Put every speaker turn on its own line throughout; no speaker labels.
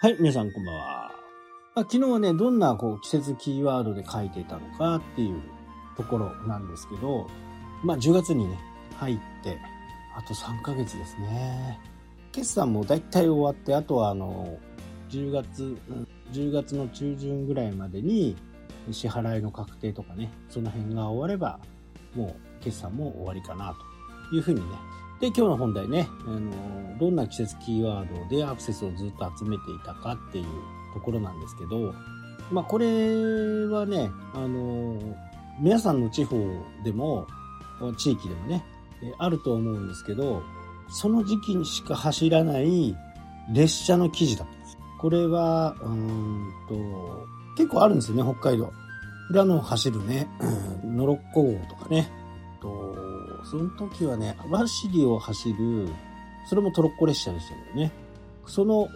はい、皆さんこんばんは。まあ、昨日はね、どんなこう季節キーワードで書いてたのかっていうところなんですけど、まあ10月にね、入って、あと3ヶ月ですね。決算も大体終わって、あとはあの、10月、10月の中旬ぐらいまでに支払いの確定とかね、その辺が終われば、もう決算も終わりかなというふうにね、で、今日の本題ね、あの、どんな季節キーワードでアクセスをずっと集めていたかっていうところなんですけど、まあ、これはね、あの、皆さんの地方でも、地域でもね、あると思うんですけど、その時期にしか走らない列車の記事だったんです。これは、うんと、結構あるんですよね、北海道。裏の走るね、ノロッコ号とかね、その時はね、網走を走る、それもトロッコ列車でしたけどね。その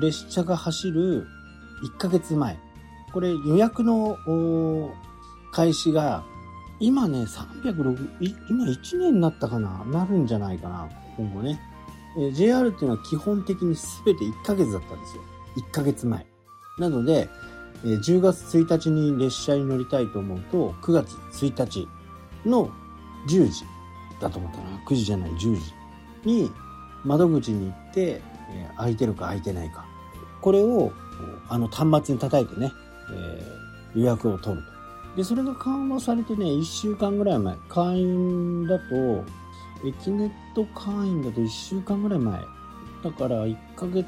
列車が走る1ヶ月前。これ予約の開始が、今ね、306、今1年になったかな？なるんじゃないかな今後ね。え JR っていうのは基本的に全て1ヶ月だったんですよ。1ヶ月前。なので、え10月1日に列車に乗りたいと思うと、9月1日の10時だと思ったな9時じゃない10時に窓口に行って、えー、空いてるか空いてないか。これをあの端末に叩いてね、えー、予約を取ると。でそれが緩和されてね1週間ぐらい前会員だとエキネット会員だと1週間ぐらい前。だから1ヶ月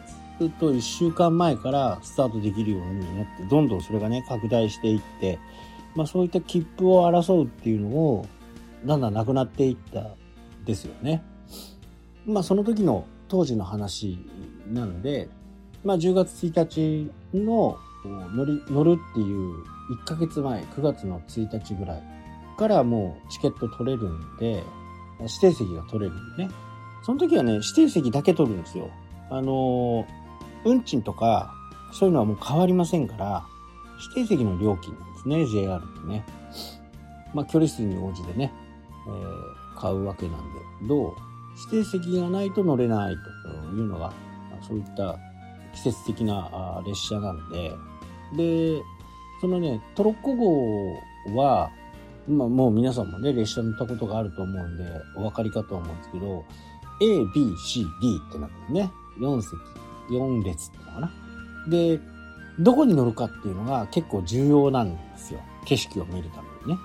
と1週間前からスタートできるようになってどんどんそれがね拡大していってまあそういった切符を争うっていうのをだんだんなくなっていったですよね。まあその時の当時の話なので、まあ10月1日の乗り乗るっていう1ヶ月前、9月の1日ぐらいからもうチケット取れるんで、指定席が取れるんでね。その時はね、指定席だけ取るんですよ。あの、運賃とか、そういうのはもう変わりませんから、指定席の料金なんですね、JR ってね。まあ距離数に応じてね、え、買うわけなんで、どう指定席がないと乗れないというのが、そういった季節的な列車なんで、で、そのね、トロッコ号は、まあ、もう皆さんもね、列車乗ったことがあると思うんで、お分かりかと思うんですけど、A, B, C, D ってなってね、4席、4列ってのかな。で、どこに乗るかっていうのが結構重要なんですよ。景色を見るためにね。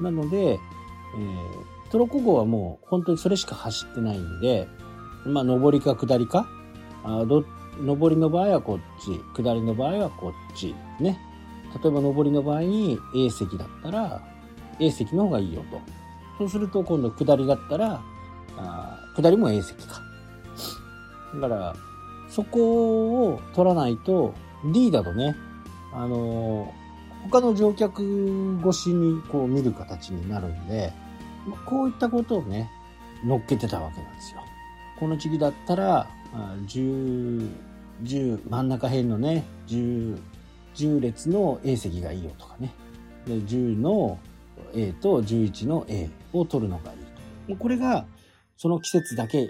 なので、えー、トロッコ号はもう本当にそれしか走ってないんで、まあ、上りか下りか、あど上りの場合はこっち、下りの場合はこっち、ね。例えば上りの場合に A 席だったら、A 席の方がいいよと。そうすると今度下りだったら、あ下りも A 席か。だから、そこを取らないと、D だとね、あのー、他の乗客越しにこう見る形になるんで、こういったことをね、乗っけてたわけなんですよ。この時期だったら、10、10、真ん中辺のね、10、10列の A 席がいいよとかね。で、10の A と11の A を取るのがいいと。これが、その季節だけ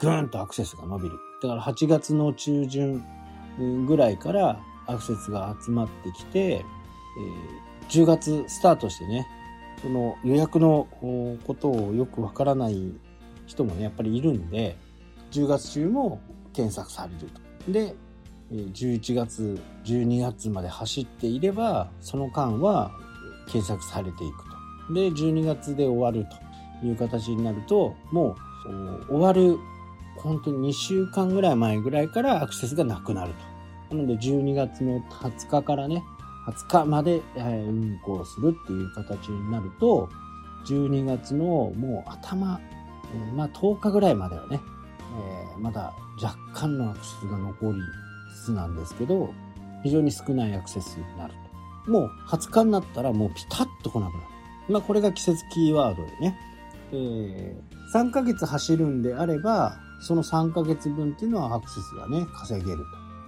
ぐーんとアクセスが伸びる。だから8月の中旬ぐらいからアクセスが集まってきて、えー、10月スタートしてね、その予約のことをよくわからない人もね、やっぱりいるんで、10月中も検索されると。で、11月、12月まで走っていれば、その間は検索されていくと。で、12月で終わるという形になると、もう終わる、本当に2週間ぐらい前ぐらいからアクセスがなくなると。なので、12月の20日からね、20日まで、運行するっていう形になると、12月のもう頭、まあ10日ぐらいまではね、えー、まだ若干のアクセスが残りつつなんですけど、非常に少ないアクセスになると。もう20日になったらもうピタッと来なくなる。まあこれが季節キーワードでね、えー、3ヶ月走るんであれば、その3ヶ月分っていうのはアクセスがね、稼げる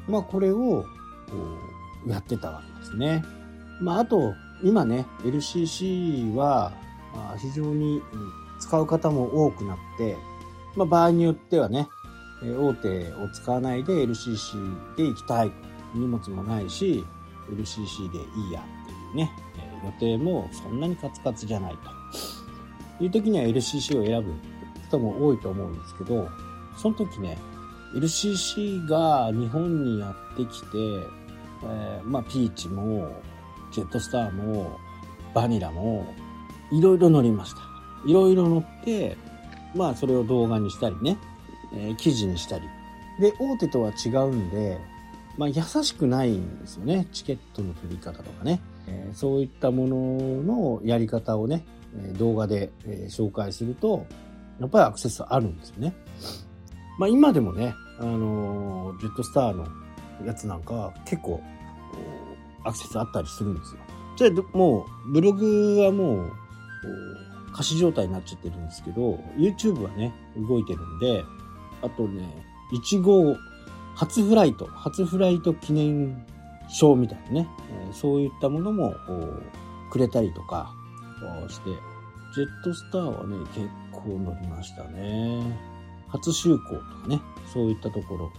と。まあこれを、やってたわけですね。まあ、あと、今ね、LCC は、あ、非常に使う方も多くなって、まあ、場合によってはね、大手を使わないで LCC で行きたい。荷物もないし、LCC でいいやっていうね、予定もそんなにカツカツじゃないという時には LCC を選ぶ人も多いと思うんですけど、その時ね、LCC が日本にやってきて、えー、まあ、ピーチも、ジェットスターも、バニラも、いろいろ乗りました。いろいろ乗って、まあ、それを動画にしたりね、えー、記事にしたり。で、大手とは違うんで、まあ、優しくないんですよね。チケットの取り方とかね。えー、そういったもののやり方をね、動画で、紹介すると、やっぱりアクセスあるんですよね。まあ今でもね、あの、ジェットスターのやつなんか結構アクセスあったりするんですよ。じゃあもうブログはもう貸し状態になっちゃってるんですけど、YouTube はね、動いてるんで、あとね、1号初フライト、初フライト記念証みたいなね、そういったものもくれたりとかして、ジェットスターはね、結構乗りましたね。初就航とかね、そういったところ。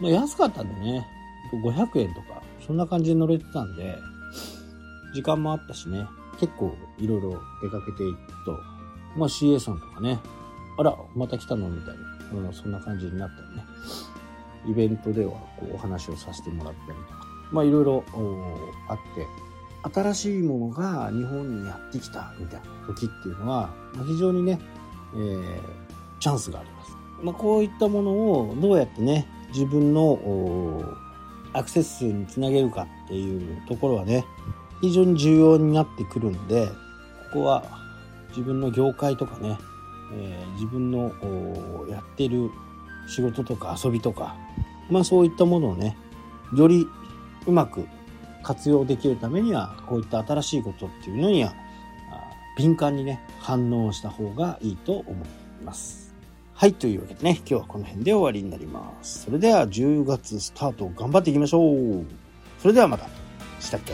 ま、安かったんでね、500円とか、そんな感じで乗れてたんで、時間もあったしね、結構いろいろ出かけていくと、まあ CA さんとかね、あら、また来たのみたいな、うん、そんな感じになったりね。イベントではこうお話をさせてもらったりとか、まあいろいろあって、新しいものが日本にやってきたみたいな時っていうのはま、非常にね、えー、チャンスがあります。まあ、こういったものをどうやってね、自分のアクセス数につなげるかっていうところはね、非常に重要になってくるんで、ここは自分の業界とかね、えー、自分のやってる仕事とか遊びとか、まあそういったものをね、よりうまく活用できるためには、こういった新しいことっていうのには、敏感にね、反応した方がいいと思います。はい、というわけでね、今日はこの辺で終わりになります。それでは10月スタート頑張っていきましょう。それではまた。したっけ？